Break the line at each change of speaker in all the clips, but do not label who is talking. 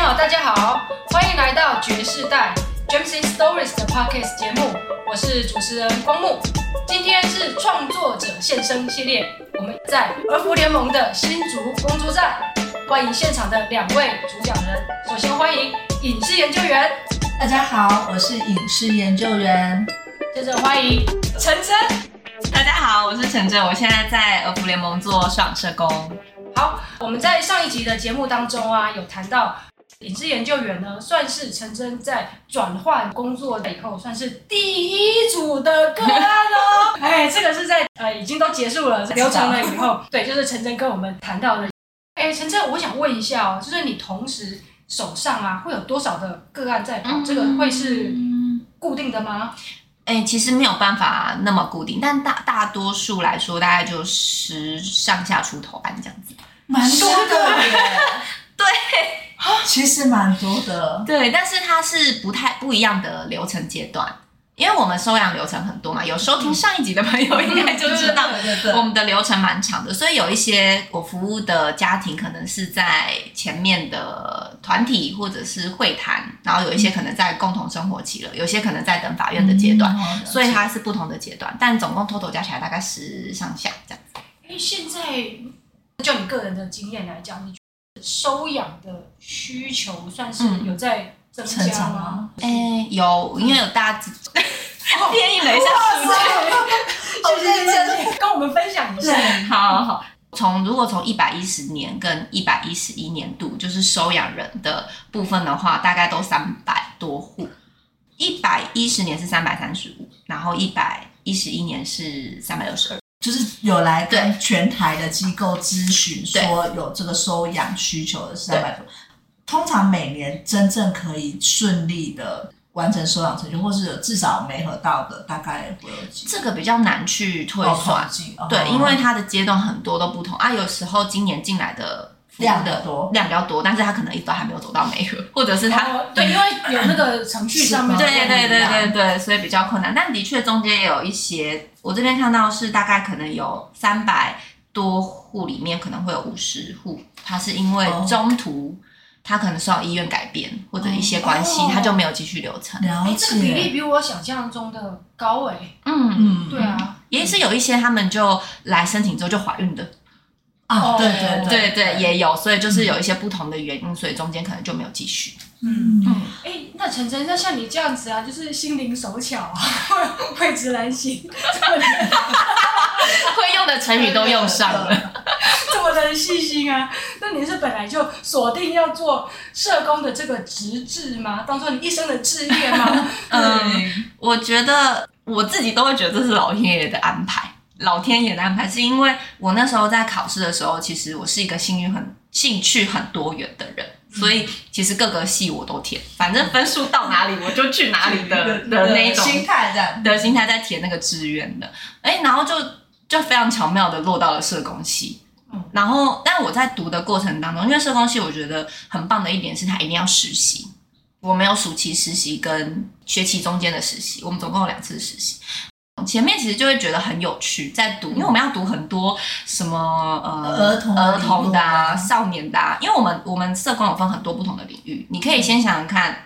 大家好，欢迎来到爵士代 in Stories 的 Podcast 节目，我是主持人光木。今天是创作者现身系列，我们在儿福联盟的新竹工作站，欢迎现场的两位主讲人。首先欢迎影视研究员，
大家好，我是影视研究员。
接着欢迎陈真，
大家好，我是陈真，我现在在儿福联盟做收养社工。
好，我们在上一集的节目当中啊，有谈到影视研究员呢，算是陈真在转换工作了以后，算是第一组的个案哦。哎，这个是在呃已经都结束了流程了以后，对，就是陈真跟我们谈到的。哎，陈真，我想问一下哦，就是你同时手上啊会有多少的个案在跑？嗯、这个会是固定的吗？
哎，其实没有办法那么固定，但大大多数来说，大概就十上下出头案这样子，
蛮多的耶。
对，
其实蛮多的。
对，但是它是不太不一样的流程阶段。因为我们收养流程很多嘛，有收听上一集的朋友应该就知道，我们的流程蛮长的，所以有一些我服务的家庭可能是在前面的团体或者是会谈，然后有一些可能在共同生活期了，有些可能在等法院的阶段，所以它是不同的阶段，但总共 total 加起来大概十上下这样子。
哎，现在就你个人的经验来讲，你觉得收养的需求算是有在增加吗？
哎、欸，有，因为有大家 编译了一下数据，
谢谢谢谢，跟我们分享一下。
好好好，从如果从一百一十年跟一百一十一年度，就是收养人的部分的话，大概都三百多户。一百一十年是三百三十五，然后一百一十一年是三百六十二，
就是有来跟全台的机构咨询说有这个收养需求的三百多。通常每年真正可以顺利的完成收养程序，或是至少没合到的，大概会有几？
这个比较难去推算，哦、对，哦、因为它的阶段很多都不同啊。有时候今年进来的
量的多，
量比较多，但是他可能一直都还没有走到没合，或者是他、
哦、对，因为有那个程序上面，
对对对对对对，所以比较困难。但的确中间也有一些，我这边看到是大概可能有三百多户里面可能会有五十户，他是因为中途。哦他可能受到医院改变或者一些关系，哦、他就没有继续流程。
哎、欸，这个比例比我想象中的高哎、欸。
嗯嗯，
对啊，
也是有一些他们就来申请之后就怀孕的。
啊，对对对
对对，也有，所以就是有一些不同的原因，所以中间可能就没有继续。
嗯嗯，哎、欸，那晨晨，那像你这样子啊，就是心灵手巧啊，蕙质兰心，
会用的成语都用上了，
这么的细心啊？那你是本来就锁定要做社工的这个职志吗？当做你一生的志业吗？
嗯，我觉得我自己都会觉得这是老天爷的安排，老天爷的安排是因为我那时候在考试的时候，其实我是一个幸运很兴趣很多元的人。所以其实各个系我都填，反正分数到哪里我就去哪里的 的那一种
心态，这样。
的心态在填那个志愿的，哎，然后就就非常巧妙的落到了社工系，嗯，然后但我在读的过程当中，因为社工系我觉得很棒的一点是它一定要实习，我没有暑期实习跟学期中间的实习，我们总共有两次实习。前面其实就会觉得很有趣，在读，因为我们要读很多什么呃
儿童
儿童的啊、少年的啊，因为我们我们社工有分很多不同的领域，你可以先想想看，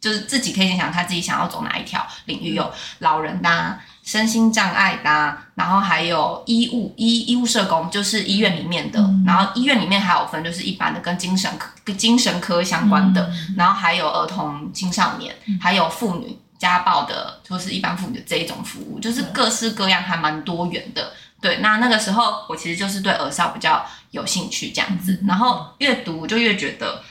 就是自己可以先想想看自己想要走哪一条领域，有老人的啊、身心障碍的啊，然后还有医务医医务社工，就是医院里面的，然后医院里面还有分就是一般的跟精神科跟精神科相关的，然后还有儿童青少年，还有妇女。家暴的，就是一般妇女的这一种服务，就是各式各样，还蛮多元的。对，那那个时候我其实就是对儿少比较有兴趣这样子，然后越读就越觉得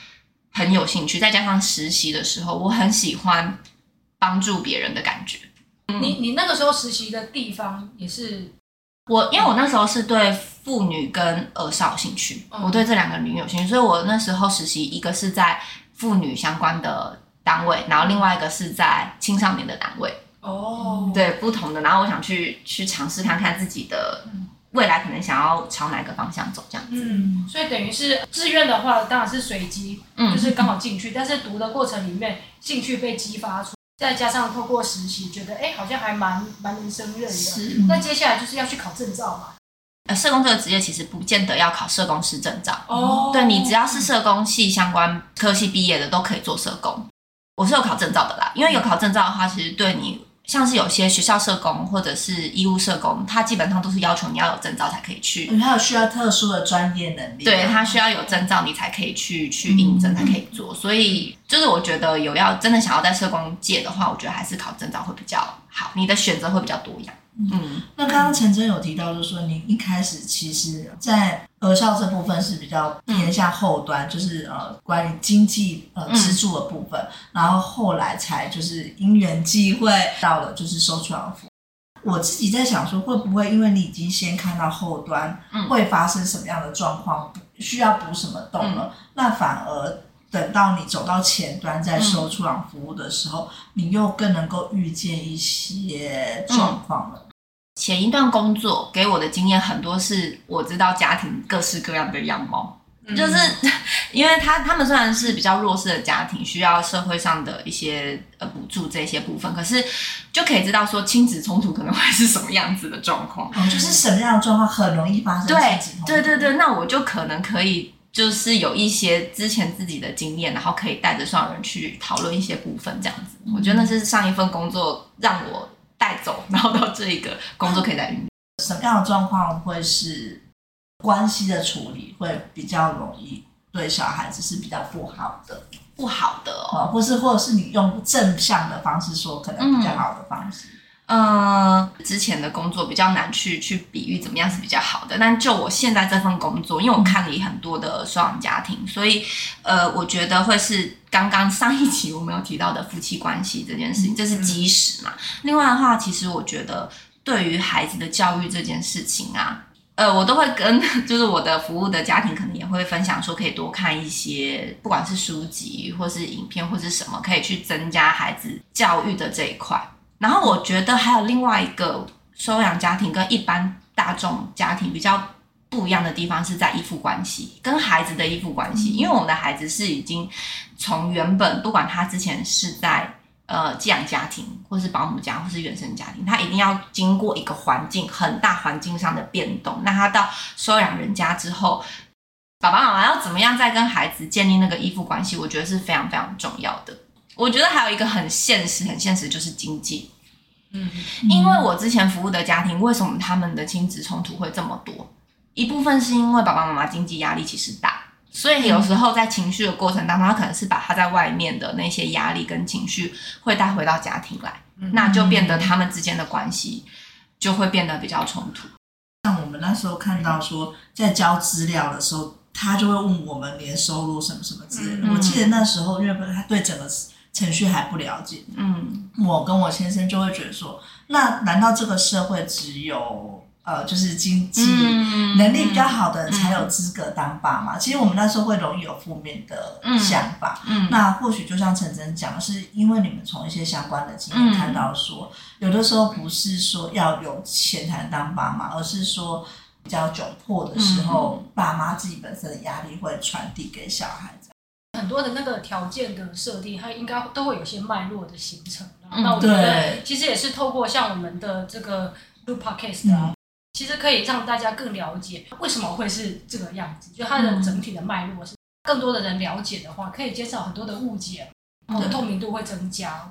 很有兴趣，再加上实习的时候，我很喜欢帮助别人的感觉。
你你那个时候实习的地方也是
我，因为我那时候是对妇女跟儿少有兴趣，我对这两个领域有兴趣，所以我那时候实习一个是在妇女相关的。单位，然后另外一个是在青少年的单位
哦，
对，不同的。然后我想去去尝试看看自己的未来可能想要朝哪个方向走这样子。
嗯，所以等于是志愿的话，当然是随机，嗯，就是刚好进去。但是读的过程里面，兴趣被激发出，再加上透过实习，觉得哎，好像还蛮蛮能胜任的。是。那接下来就是要去考证照嘛？
呃，社工这个职业其实不见得要考社工师证照
哦。
对，你只要是社工系相关科系毕业的都可以做社工。我是有考证照的啦，因为有考证照的话，其实对你。像是有些学校社工或者是医务社工，他基本上都是要求你要有证照才可以去。
他有需要特殊的专业能力。
对，他需要有证照，你才可以去去应征，才可以做。所以就是我觉得有要真的想要在社工界的话，我觉得还是考证照会比较好，你的选择会比较多样。嗯，
那刚刚陈真有提到，就是说你一开始其实，在儿少这部分是比较偏向后端，嗯、就是呃关于经济呃支柱的部分，嗯、然后后来才就是因缘际会到了就是收出养服。我自己在想说，会不会因为你已经先看到后端会发生什么样的状况，嗯、需要补什么洞了，嗯、那反而等到你走到前端在收出养服务的时候，嗯、你又更能够预见一些状况了。
前一段工作给我的经验很多，是我知道家庭各式各样的样貌，嗯、就是 因为他他们虽然是比较弱势的家庭，需要社会上的一些呃补助这些部分，可是就可以知道说亲子冲突可能会是什么样子的状况，
嗯、就是什么样的状况很容易发生。
对对对对，那我就可能可以就是有一些之前自己的经验，然后可以带着上人去讨论一些部分，这样子，嗯、我觉得那是上一份工作让我。带走，然后到这一个工作可以再运用。
什么样的状况会是关系的处理会比较容易对小孩子是比较不好的？
不好的哦，
或是或者是你用正向的方式说，可能比较好的方式。嗯
嗯，之前的工作比较难去去比喻怎么样是比较好的，但就我现在这份工作，因为我看了很多的双养家庭，所以呃，我觉得会是刚刚上一集我没有提到的夫妻关系这件事情，这是基石嘛。另外的话，其实我觉得对于孩子的教育这件事情啊，呃，我都会跟就是我的服务的家庭可能也会分享说，可以多看一些不管是书籍或是影片或是什么，可以去增加孩子教育的这一块。然后我觉得还有另外一个收养家庭跟一般大众家庭比较不一样的地方是在依附关系，跟孩子的依附关系。因为我们的孩子是已经从原本不管他之前是在呃寄养家庭，或是保姆家，或是原生家庭，他一定要经过一个环境很大环境上的变动。那他到收养人家之后，爸爸妈妈要怎么样再跟孩子建立那个依附关系？我觉得是非常非常重要的。我觉得还有一个很现实、很现实就是经济，嗯，因为我之前服务的家庭，为什么他们的亲子冲突会这么多？一部分是因为爸爸妈妈经济压力其实大，所以有时候在情绪的过程当中，他可能是把他在外面的那些压力跟情绪会带回到家庭来，那就变得他们之间的关系就会变得比较冲突。
像我们那时候看到说，在交资料的时候，他就会问我们年收入什么什么之类的。我记得那时候，因为他对整个。程序还不了解，嗯，我跟我先生就会觉得说，那难道这个社会只有呃，就是经济能力比较好的人才有资格当爸妈？嗯。嗯、其实我们那时候会容易有负面的想法，嗯，嗯那或许就像陈真讲的，是因为你们从一些相关的经验看到说，嗯、有的时候不是说要有钱才能当爸妈，而是说比较窘迫的时候，嗯、爸妈自己本身的压力会传递给小孩子。
很多的那个条件的设定，它应该都会有些脉络的形成。那我觉得其实也是透过像我们的这个 l o o Podcast 啊，其实可以让大家更了解为什么会是这个样子，就它的整体的脉络是更多的人了解的话，可以减少很多的误解，然后透明度会增加。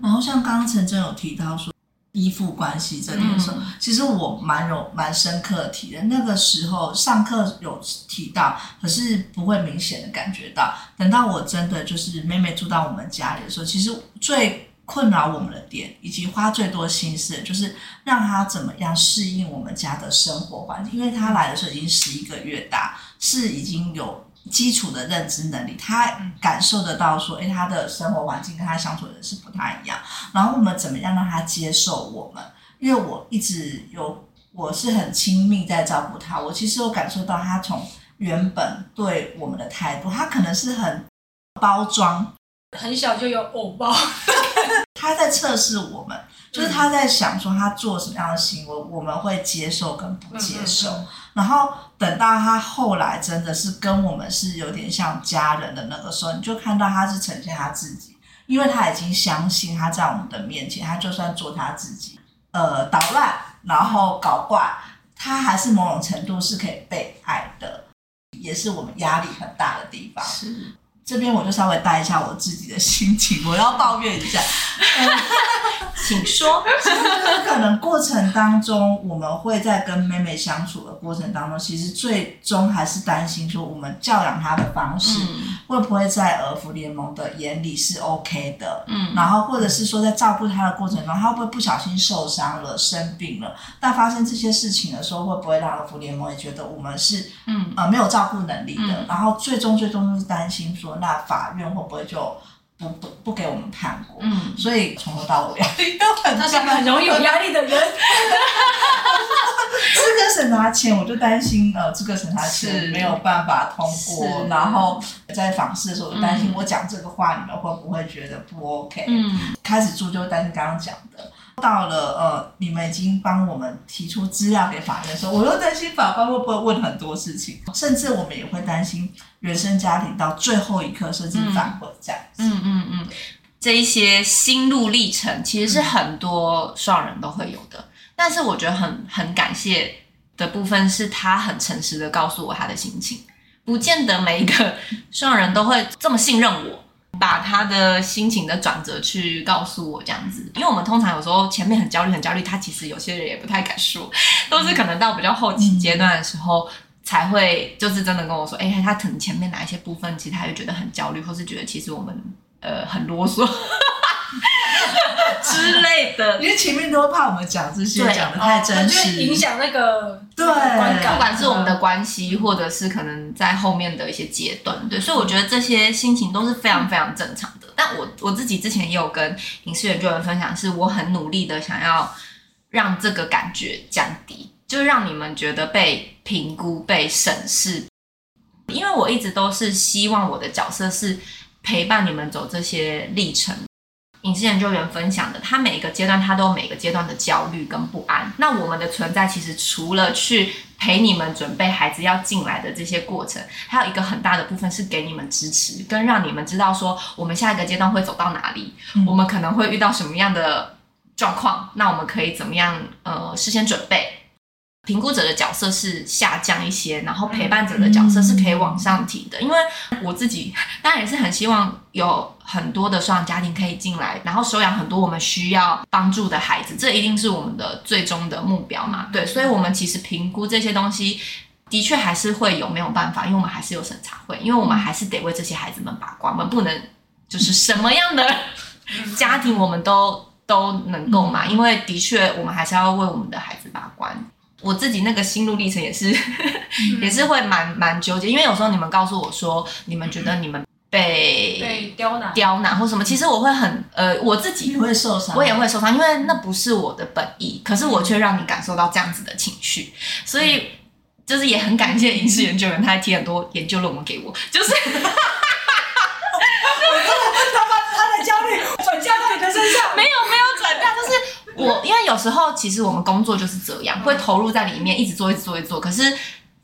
然后像刚刚陈真有提到说。依附关系这点时候，其实我蛮有蛮深刻的体验。那个时候上课有提到，可是不会明显的感觉到。等到我真的就是妹妹住到我们家里的时候，其实最困扰我们的点，以及花最多心思的，就是让她怎么样适应我们家的生活环境。因为她来的时候已经十一个月大，是已经有。基础的认知能力，他感受得到说，诶，他的生活环境跟他相处的人是不太一样。然后我们怎么样让他接受我们？因为我一直有，我是很亲密在照顾他。我其实有感受到他从原本对我们的态度，他可能是很包装，
很小就有偶包，
他在测试我们。就是他在想说他做什么样的行为，我们会接受跟不接受。嗯嗯嗯、然后等到他后来真的是跟我们是有点像家人的那个时候，你就看到他是呈现他自己，因为他已经相信他在我们的面前，他就算做他自己，呃，捣乱然后搞怪，他还是某种程度是可以被爱的，也是我们压力很大的地方。
是。
这边我就稍微带一下我自己的心情，我要抱怨一下。嗯
请说。
其实可能过程当中，我们会在跟妹妹相处的过程当中，其实最终还是担心说，我们教养她的方式会不会在儿福联盟的眼里是 OK 的。嗯。然后或者是说，在照顾她的过程中，她会不会不小心受伤了、生病了？但发生这些事情的时候，会不会让儿福联盟也觉得我们是嗯呃没有照顾能力的？嗯、然后最终最终就是担心说，那法院会不会就？不不不给我们判过，嗯，所以从头到尾压力都很大，
他是很容易有压力的人。
资格审查前我就担心，呃，资格审查前没有办法通过，然后在访视的时候担心我讲这个话，你们会不会觉得不 OK？嗯，开始做就担心刚刚讲的。到了呃，你们已经帮我们提出资料给法院的时候，我又担心法官会不会问很多事情，甚至我们也会担心原生家庭到最后一刻甚至反悔这样子。
嗯嗯嗯，这一些心路历程其实是很多受养人都会有的，但是我觉得很很感谢的部分是他很诚实的告诉我他的心情，不见得每一个受养人都会这么信任我。把他的心情的转折去告诉我，这样子，因为我们通常有时候前面很焦虑，很焦虑，他其实有些人也不太敢说，都是可能到比较后期阶段的时候才会，就是真的跟我说，哎，他可能前面哪一些部分，其实他就觉得很焦虑，或是觉得其实我们呃很啰嗦。之类的，
因为前面都会怕我们讲这些讲的太真实，
影响那个
对
观感，
不管是我们的关系，或者是可能在后面的一些阶段，对，所以我觉得这些心情都是非常非常正常的。但我我自己之前也有跟影视研究员分享，是我很努力的想要让这个感觉降低，就是让你们觉得被评估、被审视，因为我一直都是希望我的角色是陪伴你们走这些历程。隐世研究员分享的，他每一个阶段，他都有每个阶段的焦虑跟不安。那我们的存在，其实除了去陪你们准备孩子要进来的这些过程，还有一个很大的部分是给你们支持，跟让你们知道说，我们下一个阶段会走到哪里，嗯、我们可能会遇到什么样的状况，那我们可以怎么样呃事先准备。评估者的角色是下降一些，然后陪伴者的角色是可以往上提的。因为我自己 当然也是很希望有很多的收养家庭可以进来，然后收养很多我们需要帮助的孩子，这一定是我们的最终的目标嘛。对，所以我们其实评估这些东西的确还是会有没有办法，因为我们还是有审查会，因为我们还是得为这些孩子们把关，我们不能就是什么样的 家庭我们都都能够嘛，因为的确我们还是要为我们的孩子把关。我自己那个心路历程也是，嗯、也是会蛮蛮纠结，因为有时候你们告诉我说，你们觉得你们被
被刁难。
刁难或什么，其实我会很呃，我自己
会受伤，
我也会受伤，因为那不是我的本意，可是我却让你感受到这样子的情绪，所以就是也很感谢影视研究员，他还提很多研究论文给我，就是。我因为有时候其实我们工作就是这样，会投入在里面，一直做，一直做，一直做。可是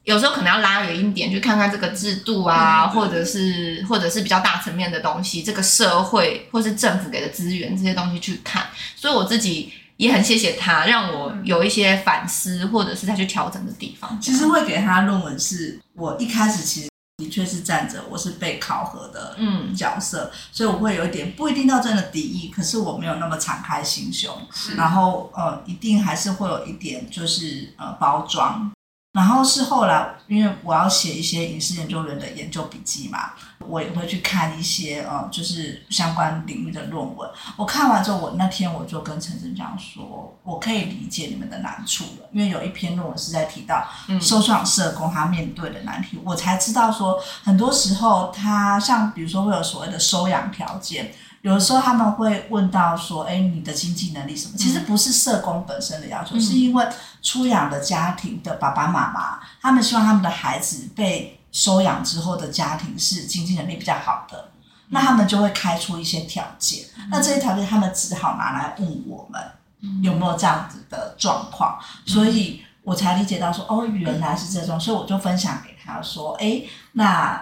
有时候可能要拉远一点，去看看这个制度啊，或者是或者是比较大层面的东西，这个社会或是政府给的资源这些东西去看。所以我自己也很谢谢他，让我有一些反思，或者是再去调整的地方。
其实会给他论文是我一开始其实。的确是站着，我是被考核的角色，嗯、所以我会有一点不一定到真的敌意，可是我没有那么敞开心胸，然后呃，一定还是会有一点就是呃包装。然后是后来，因为我要写一些影视研究员的研究笔记嘛，我也会去看一些呃，就是相关领域的论文。我看完之后，我那天我就跟陈澄讲说，我可以理解你们的难处了，因为有一篇论文是在提到收养社工他面对的难题，嗯、我才知道说，很多时候他像比如说会有所谓的收养条件。有的时候他们会问到说：“哎，你的经济能力什么？”其实不是社工本身的要求，嗯、是因为出养的家庭的爸爸妈妈，他们希望他们的孩子被收养之后的家庭是经济能力比较好的，嗯、那他们就会开出一些条件。嗯、那这些条件他们只好拿来问我们、嗯、有没有这样子的状况，嗯、所以我才理解到说：“哦，原来是这种。”所以我就分享给他说：“哎，那。”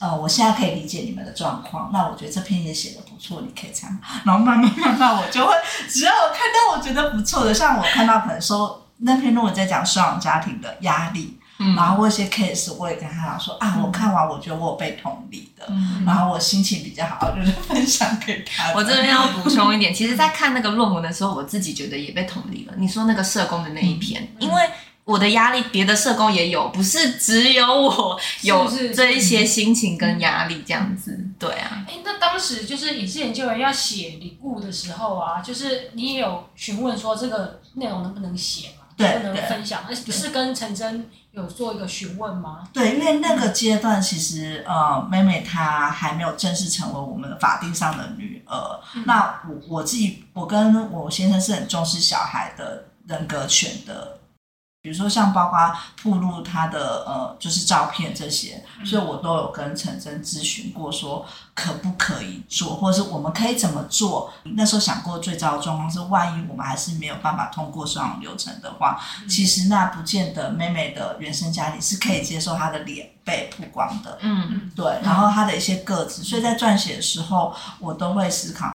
呃，我现在可以理解你们的状况，那我觉得这篇也写的不错，你可以参考。然后慢慢慢慢，我就会只要我看到我觉得不错的，像我看到可能说那篇论文在讲收养家庭的压力。嗯、然后我一些 case，我也跟他讲说啊，嗯、我看完我觉得我有被同理的，嗯、然后我心情比较好，就是分享给他。
我这边要补充一点，其实，在看那个论文的时候，我自己觉得也被同理了。你说那个社工的那一篇，嗯、因为我的压力，别的社工也有，不是只有我有这一些心情跟压力这样子。对啊。
哎，那当时就是隐世研究员要写礼物的时候啊，就是你也有询问说这个内容能不能写嘛？
对，
不能分享，而是跟陈真。有做一个询问吗？
对，因为那个阶段其实呃，妹妹她还没有正式成为我们法定上的女儿。嗯、那我我自己，我跟我先生是很重视小孩的人格权的。比如说像包括曝露他的呃，就是照片这些，所以我都有跟陈真咨询过，说可不可以做，或者是我们可以怎么做。那时候想过最糟的状况是，万一我们还是没有办法通过收养流程的话，其实那不见得妹妹的原生家庭是可以接受她的脸被曝光的。嗯，对，然后她的一些个子，所以在撰写的时候，我都会思考。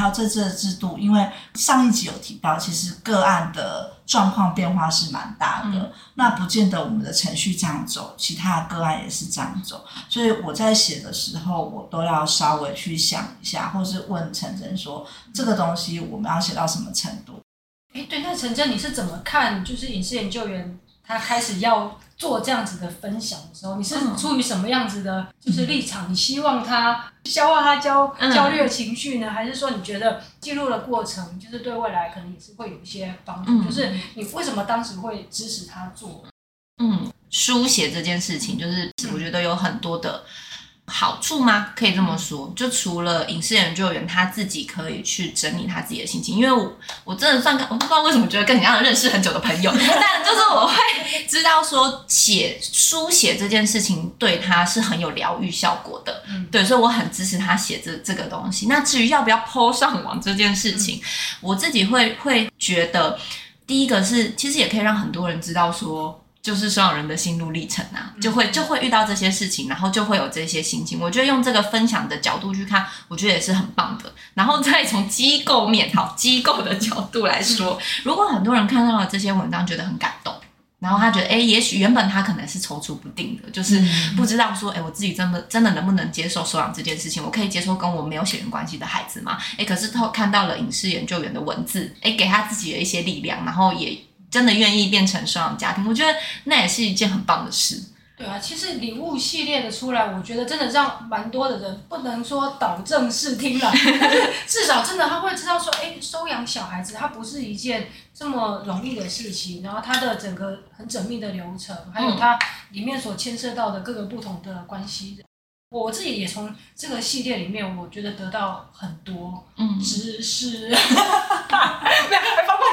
还有这次的制度，因为上一集有提到，其实个案的状况变化是蛮大的。嗯、那不见得我们的程序这样走，其他的个案也是这样走。所以我在写的时候，我都要稍微去想一下，或是问陈真说，这个东西我们要写到什么程度？
哎，对，那陈真你是怎么看？就是影视研究员他开始要做这样子的分享的时候，你是出于什么样子的，就是立场？嗯、你希望他消化他焦焦虑的情绪呢，还是说你觉得记录的过程，就是对未来可能也是会有一些帮助？嗯、就是你为什么当时会支持他做？
嗯，书写这件事情，就是我觉得有很多的。好处吗？可以这么说，就除了影视研究员他自己可以去整理他自己的心情，因为我我真的算个我不知道为什么觉得跟你这样认识很久的朋友，但就是我会知道说写书写这件事情对他是很有疗愈效果的，嗯，对，所以我很支持他写这这个东西。那至于要不要 po 上网这件事情，嗯、我自己会会觉得，第一个是其实也可以让很多人知道说。就是收养人的心路历程啊，就会就会遇到这些事情，然后就会有这些心情。我觉得用这个分享的角度去看，我觉得也是很棒的。然后再从机构面，好，机构的角度来说，如果很多人看到了这些文章，觉得很感动，然后他觉得，哎，也许原本他可能是踌躇不定的，就是不知道说，哎，我自己真的真的能不能接受收养这件事情？我可以接受跟我没有血缘关系的孩子吗？哎，可是他看到了影视研究员的文字，哎，给他自己的一些力量，然后也。真的愿意变成收养家庭，我觉得那也是一件很棒的事。
对啊，其实礼物系列的出来，我觉得真的让蛮多的人不能说导正视听了，但 是至少真的他会知道说，哎，收养小孩子它不是一件这么容易的事情，然后它的整个很缜密的流程，还有它里面所牵涉到的各个不同的关系。我自己也从这个系列里面，我觉得得到很多知识，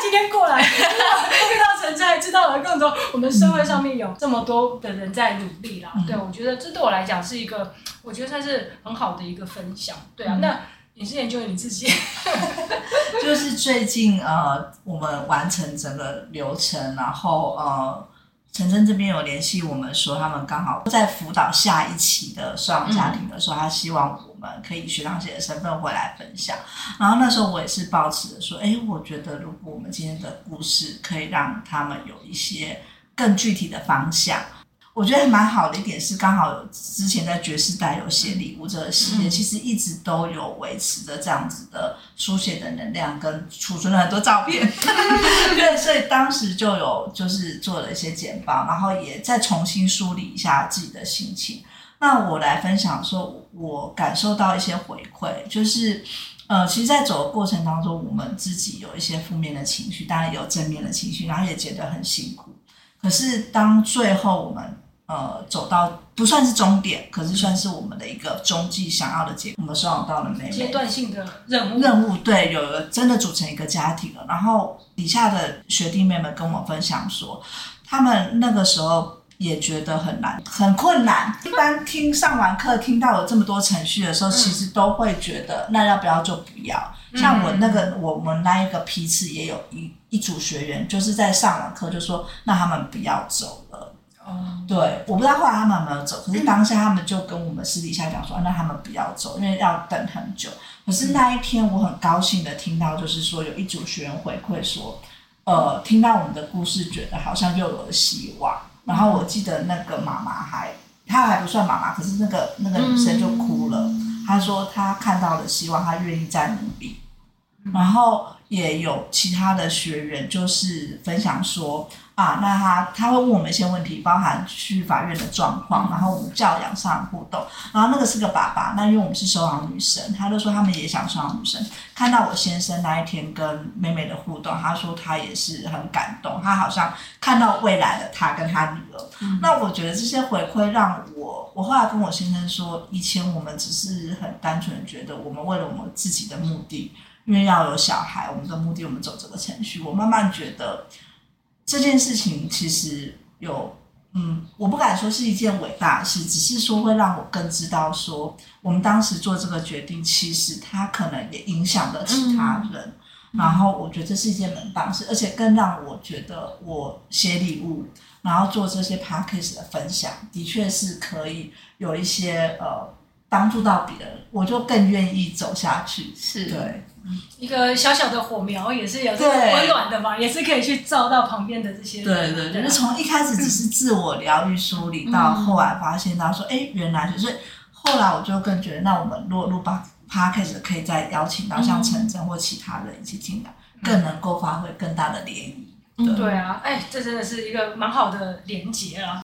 今天过来遇到陈真，知道了更多。我们社会上面有这么多的人在努力啦，嗯、对，我觉得这对我来讲是一个，我觉得算是很好的一个分享。对啊，嗯、那也是研究你自己，
就是最近呃，我们完成整个流程，然后呃。陈真这边有联系我们说，他们刚好在辅导下一期的收养家庭的时候，他希望我们可以学长姐的身份回来分享。然后那时候我也是抱持着说，哎，我觉得如果我们今天的故事可以让他们有一些更具体的方向。我觉得还蛮好的一点是，刚好有之前在爵士带有写礼物这个系列，其实一直都有维持着这样子的书写的能量，跟储存了很多照片。对，所以当时就有就是做了一些简报，然后也再重新梳理一下自己的心情。那我来分享说，我感受到一些回馈，就是呃，其实，在走的过程当中，我们自己有一些负面的情绪，当然有正面的情绪，然后也觉得很辛苦。可是当最后我们呃，走到不算是终点，可是算是我们的一个终极想要的结果。我们收养到了妹妹，
阶段性的任务。
任务对，有了真的组成一个家庭了。然后底下的学弟妹们跟我分享说，他们那个时候也觉得很难，很困难。一般听上完课听到有这么多程序的时候，嗯、其实都会觉得那要不要就不要。像我那个，嗯、我们那一个批次也有一一组学员，就是在上完课就说，那他们不要走了。对，我不知道后来他们有没有走，可是当下他们就跟我们私底下讲说，那他们不要走，因为要等很久。可是那一天我很高兴的听到，就是说有一组学员回馈说，呃，听到我们的故事，觉得好像又有了希望。然后我记得那个妈妈还，她还不算妈妈，可是那个那个女生就哭了。她说她看到了希望，她愿意再努力。然后也有其他的学员就是分享说。啊，那他他会问我们一些问题，包含去法院的状况，然后我们教养上的互动，然后那个是个爸爸，那因为我们是收养女生，他就说他们也想收养女生，看到我先生那一天跟妹妹的互动，他说他也是很感动，他好像看到未来的他跟他女儿。嗯、那我觉得这些回馈让我，我后来跟我先生说，以前我们只是很单纯觉得，我们为了我们自己的目的，因为要有小孩，我们的目的，我们走这个程序，我慢慢觉得。这件事情其实有，嗯，我不敢说是一件伟大的事，只是说会让我更知道说，我们当时做这个决定，其实它可能也影响了其他人。嗯、然后我觉得这是一件很棒事，而且更让我觉得我写礼物，然后做这些 podcast 的分享，的确是可以有一些呃帮助到别人，我就更愿意走下去。是对。
一个小小的火苗也是有这个温暖的嘛，也是可以去照到旁边的这些人。
对对对，就是从一开始只是自我疗愈梳理，到后来发现到说，哎、嗯，原来就是后来我就更觉得，那我们如果录把 podcast 可以再邀请到像陈真或其他人一起进来，嗯、更能够发挥更大的涟漪。对，
对啊，哎，这真的是一个蛮好的连结啊。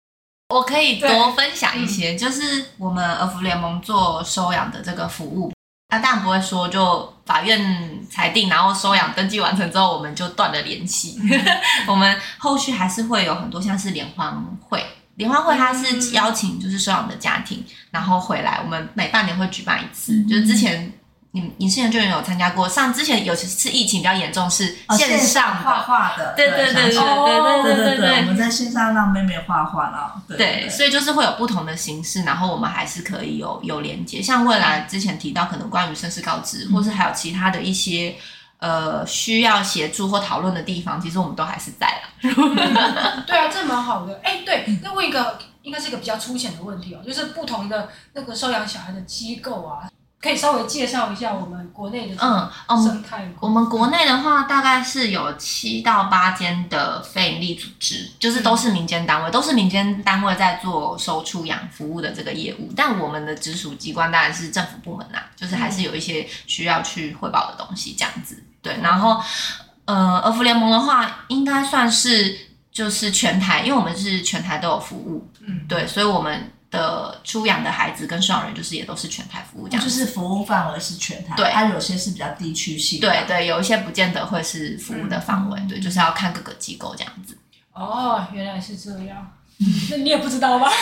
我可以多分享一些，就是我们儿福联盟做收养的这个服务。那、啊、当然不会说，就法院裁定，然后收养登记完成之后，我们就断了联系。我们后续还是会有很多，像是联欢会，联欢会它是邀请就是收养的家庭，然后回来，我们每半年会举办一次，就是之前。你影视研究员有参加过？上之前有次疫情比较严重，是线上
画画的，
对对对对对对对对，
我们在线上让妹妹画画了。
对，所以就是会有不同的形式，然后我们还是可以有有连接。像未来之前提到，可能关于身世告知，或是还有其他的一些呃需要协助或讨论的地方，其实我们都还是在了。
对啊，这蛮好的。哎，对，那问一个应该是一个比较粗浅的问题哦，就是不同的那个收养小孩的机构啊。可以稍微介绍一下我们国内的嗯生态、嗯。
我们国内的话，大概是有七到八间的非营利组织，就是都是民间单位，都是民间单位在做收出养服务的这个业务。但我们的直属机关当然是政府部门呐、啊，就是还是有一些需要去汇报的东西这样子。对，然后呃，儿福联盟的话，应该算是就是全台，因为我们是全台都有服务，嗯，对，所以我们。的出养的孩子跟双人，就是也都是全台服务这样，
就是服务范围是全台，
对，
它有些是比较地区性，
对对，有一些不见得会是服务的范围，嗯、对，就是要看各个机构这样子。
哦，原来是这样，那你也不知道吧？可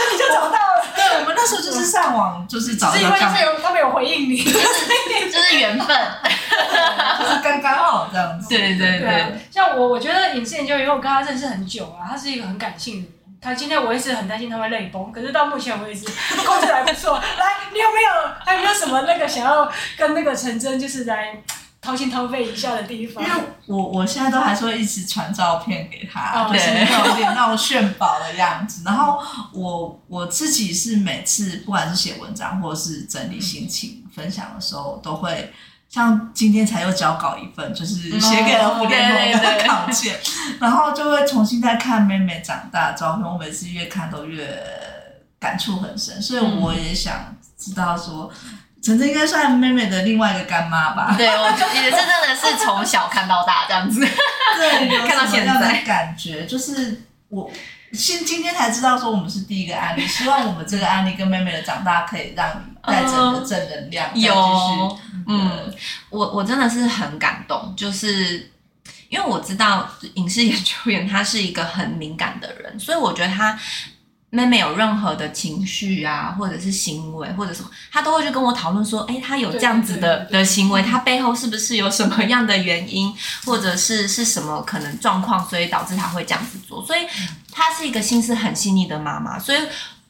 是你就找到了，
对，我们那时候就是上网，就是找到，是因为
他有他没有回应你，
就 是就是缘分，
就是刚刚好这样子。
对对对，
像我，我觉得影视研究员，因为我跟他认识很久啊，他是一个很感性的人。他今天我一直很担心他会泪崩，可是到目前为止控制还不错。来，你有没有还有没有什么那个想要跟那个陈真就是来掏心掏肺一下的地方？
因为我我现在都还是会一直传照片给他，就 是有点那种炫宝的样子。然后我我自己是每次不管是写文章或者是整理心情分享的时候，都会。像今天才又交稿一份，就是写给了儿福联盟的稿件，然后就会重新再看妹妹长大的照片，我每次越看都越感触很深，所以我也想知道说，陈真应该算妹妹的另外一个干妈吧？
对，我这真的是从小看到大这样子，
对，看到现在的感觉就是我。今今天才知道说我们是第一个案例，希望我们这个案例跟妹妹的长大可以让你带着正能量。
有，嗯，我我真的是很感动，就是因为我知道影视研究员他是一个很敏感的人，所以我觉得他。妹妹有任何的情绪啊，或者是行为，或者什么，她都会去跟我讨论说，哎，她有这样子的的行为，她背后是不是有什么样的原因，或者是是什么可能状况，所以导致她会这样子做。所以她是一个心思很细腻的妈妈。所以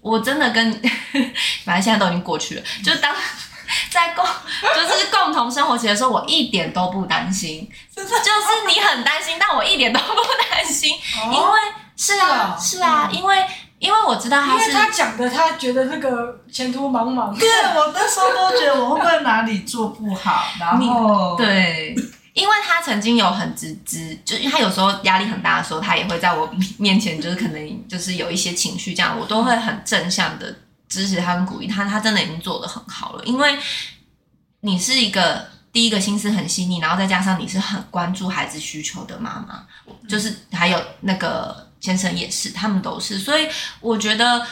我真的跟，反正现在都已经过去了，就是当在共就是共同生活起来的时候，我一点都不担心，就是你很担心，但我一点都不担心，因为是啊，是啊，因为。因为我知道他是，
因为他讲的，他觉得那个前途茫茫。
对，我那时候都觉得我会不会哪里做不好，然后
对，因为他曾经有很直直，就因为他有时候压力很大的时候，他也会在我面前，就是可能就是有一些情绪，这样我都会很正向的支持他跟鼓励他。他真的已经做得很好了，因为你是一个第一个心思很细腻，然后再加上你是很关注孩子需求的妈妈，就是还有那个先生也是，他们都是，所以我觉得。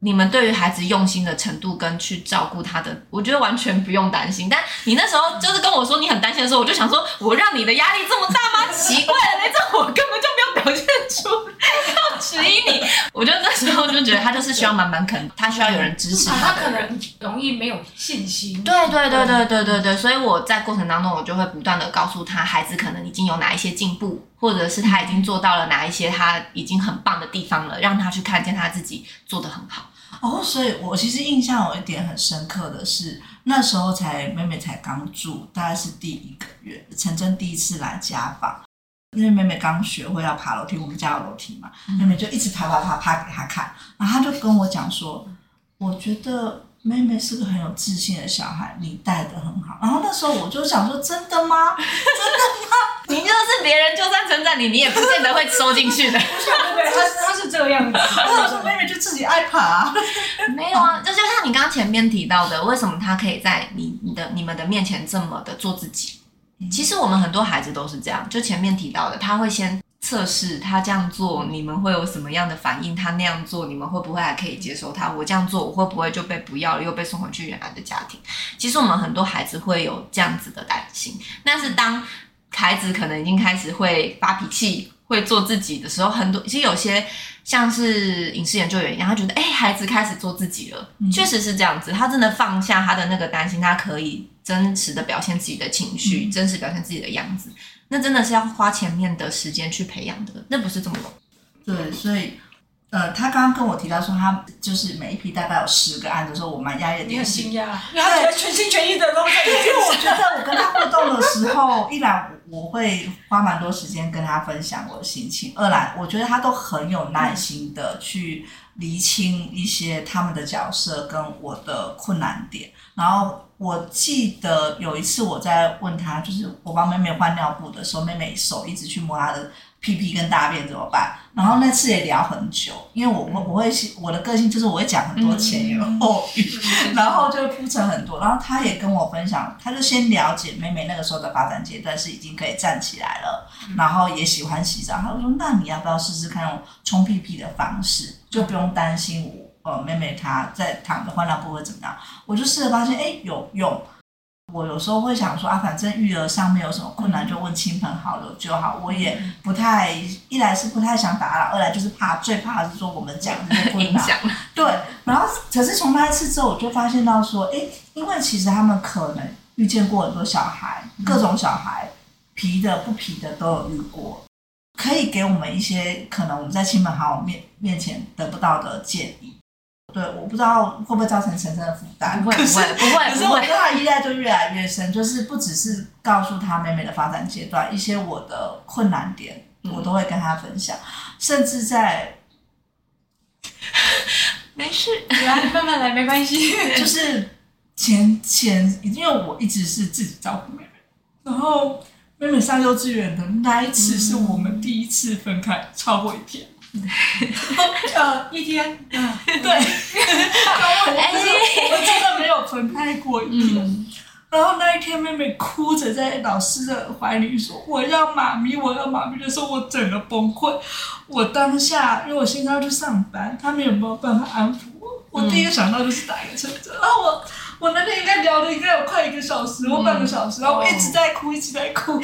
你们对于孩子用心的程度跟去照顾他的，我觉得完全不用担心。但你那时候就是跟我说你很担心的时候，我就想说，我让你的压力这么大吗？奇怪了，那这我根本就没有表现出要质疑你。我就那时候就觉得他就是需要满满肯，他需要有人支持他。
他可能容易没有信心。
对对对对对对对，所以我在过程当中，我就会不断的告诉他，孩子可能已经有哪一些进步，或者是他已经做到了哪一些他已经很棒的地方了，让他去看见他自己做的很好。
哦，所以我其实印象有一点很深刻的是，那时候才妹妹才刚住，大概是第一个月，陈真第一次来家访，因为妹妹刚学会要爬楼梯，我们家有楼梯嘛，嗯、妹妹就一直爬爬爬爬给她看，然后她就跟我讲说，我觉得妹妹是个很有自信的小孩，你带的很好。然后那时候我就想说，真的吗？真的吗？
你就是别人就算称赞你，你也不见得会收进去的。
不是，对，他是他是这个样子。
我说妹妹就自己爱爬。
没有啊，这就像你刚刚前面提到的，为什么她可以在你你的你们的面前这么的做自己？其实我们很多孩子都是这样，就前面提到的，他会先测试他这样做，你们会有什么样的反应？他那样做，你们会不会还可以接受他？我这样做，我会不会就被不要了，又被送回去原来的家庭？其实我们很多孩子会有这样子的担心，但是当孩子可能已经开始会发脾气，会做自己的时候，很多其实有些像是影视研究员一样，他觉得哎，孩子开始做自己了，嗯、确实是这样子。他真的放下他的那个担心，他可以真实的表现自己的情绪，嗯、真实表现自己的样子。那真的是要花前面的时间去培养的，那不是这么容易。
对，所以。呃，他刚刚跟我提到说，他就是每一批大概有十个案子，说我蛮压抑的。
你很惊讶，因为他全心全意的都在。因为
我觉得我跟他互动的时候，一来我会花蛮多时间跟他分享我的心情，二来我觉得他都很有耐心的去厘清一些他们的角色跟我的困难点。然后我记得有一次我在问他，就是我帮妹妹换尿布的时候，妹妹手一直去摸她的。屁屁跟大便怎么办？然后那次也聊很久，因为我我我会我的个性就是我会讲很多前言后语，然后就铺陈很多。然后他也跟我分享，他就先了解妹妹那个时候的发展阶段是已经可以站起来了，然后也喜欢洗澡。他就说：“那你要不要试试看用冲屁屁的方式，就不用担心我呃妹妹她在躺着换尿布会怎么样？”我就试着发现，哎，有用。我有时候会想说啊，反正育儿上面有什么困难就问亲朋好友就好。我也不太，一来是不太想打扰，二来就是怕，最怕的是说我们讲的那些困难。对，然后可是从那一次之后，我就发现到说，哎，因为其实他们可能遇见过很多小孩，各种小孩，皮的不皮的都有遇过，可以给我们一些可能我们在亲朋好友面面前得不到的建议。对，我不知道会不会造成神圣的负担。
不会，不会，不会。
可是我对他依赖就越来越深，就是不只是告诉他妹妹的发展阶段，一些我的困难点，我都会跟他分享，嗯、甚至在
没事，
来 慢慢来，没关系。
就是前前，因为我一直是自己照顾妹妹，然后妹妹上幼稚园的那一次，是我们第一次分开超过一天。
呃，一天，嗯，对，
我我真的没有分开过一天。嗯、然后那一天，妹妹哭着在老师的怀里说：“我要妈咪，我要妈咪。”的时候，我整个崩溃。我当下，因为我现在要去上班，他们有没有办法安抚我？我第一个想到就是打一个车子。然后我，我那天应该聊了应该有快一个小时或半个小时，然后我一直在哭，一直在哭。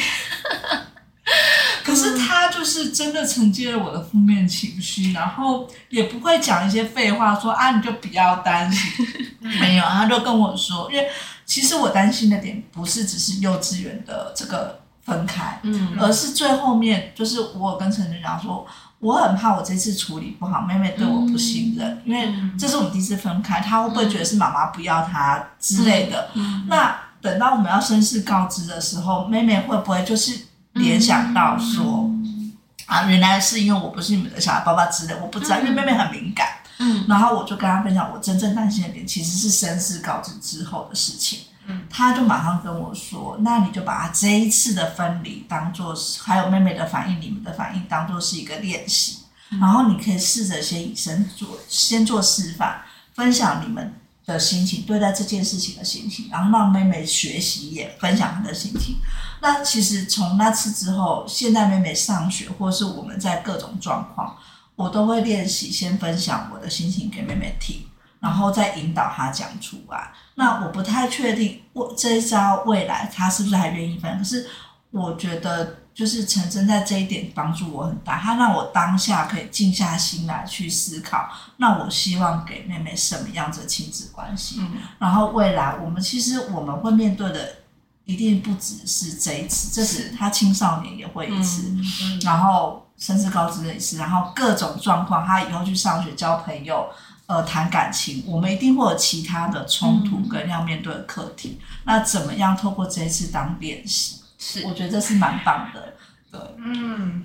他就是真的承接了我的负面情绪，然后也不会讲一些废话说，说啊你就不要担心，没有，他就跟我说，因为其实我担心的点不是只是幼稚园的这个分开，嗯，而是最后面就是我跟陈真讲说，我很怕我这次处理不好，妹妹对我不信任，嗯、因为这是我们第一次分开，他会不会觉得是妈妈不要他之类的？嗯、那等到我们要身世告知的时候，妹妹会不会就是？联想到说，嗯、啊，原来是因为我不是你们的小孩，爸爸之类，我不知道，嗯、因为妹妹很敏感。嗯，然后我就跟她分享，我真正担心的点其实是身世告知之后的事情。嗯，他就马上跟我说，那你就把他这一次的分离当做是，还有妹妹的反应、你们的反应当做是一个练习，嗯、然后你可以试着先以身做，先做示范，分享你们的心情，对待这件事情的心情，然后让妹妹学习也分享她的心情。那其实从那次之后，现在妹妹上学，或是我们在各种状况。我都会练习先分享我的心情给妹妹听，然后再引导她讲出来。那我不太确定我这一招未来她是不是还愿意分，可是我觉得就是陈真在这一点帮助我很大，他让我当下可以静下心来去思考。那我希望给妹妹什么样子的亲子关系？嗯，然后未来我们其实我们会面对的一定不只是这一次，这是他青少年也会一次，然后。甚至高知类似，然后各种状况，他以后去上学、交朋友、呃谈感情，我们一定会有其他的冲突跟要面对的课题。嗯、那怎么样透过这一次当练习？是，我觉得这是蛮棒的。对，嗯，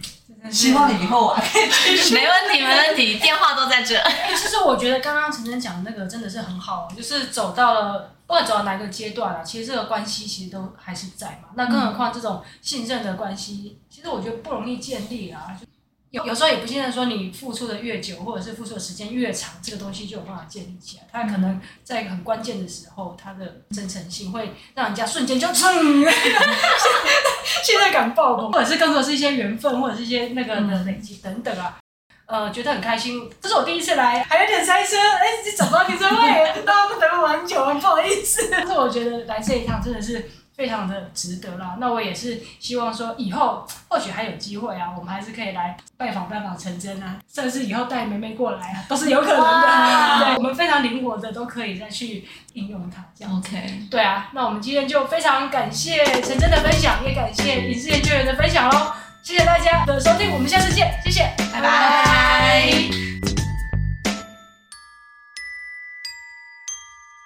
希望以后我还可以。
没问题，没问题，电话都在这。
哎，其实我觉得刚刚陈晨讲的那个真的是很好，就是走到了。不管走到哪个阶段啊，其实这个关系其实都还是在嘛。那更何况这种信任的关系，其实我觉得不容易建立啊。就有有时候也不见得说你付出的越久，或者是付出的时间越长，这个东西就有办法建立起来。它可能在很关键的时候，它的真诚性会让人家瞬间就冲，信任感爆棚，或者是更多的是一些缘分，或者是一些那个的累积等等啊。呃，觉得很开心，这是我第一次来，还有点塞车，哎，你找不到停车位，大家等了我很久，很不好意思。但是我觉得来这一趟真的是非常的值得啦。那我也是希望说，以后或许还有机会啊，我们还是可以来拜访拜访陈真啊，甚至以后带妹妹过来啊，都是有可能的。对，我们非常灵活的，都可以再去应用它。这样
OK。
对啊，那我们今天就非常感谢陈真的分享，也感谢影视研究员的分享喽。谢谢大家的收听，我们下次见，谢谢，拜拜。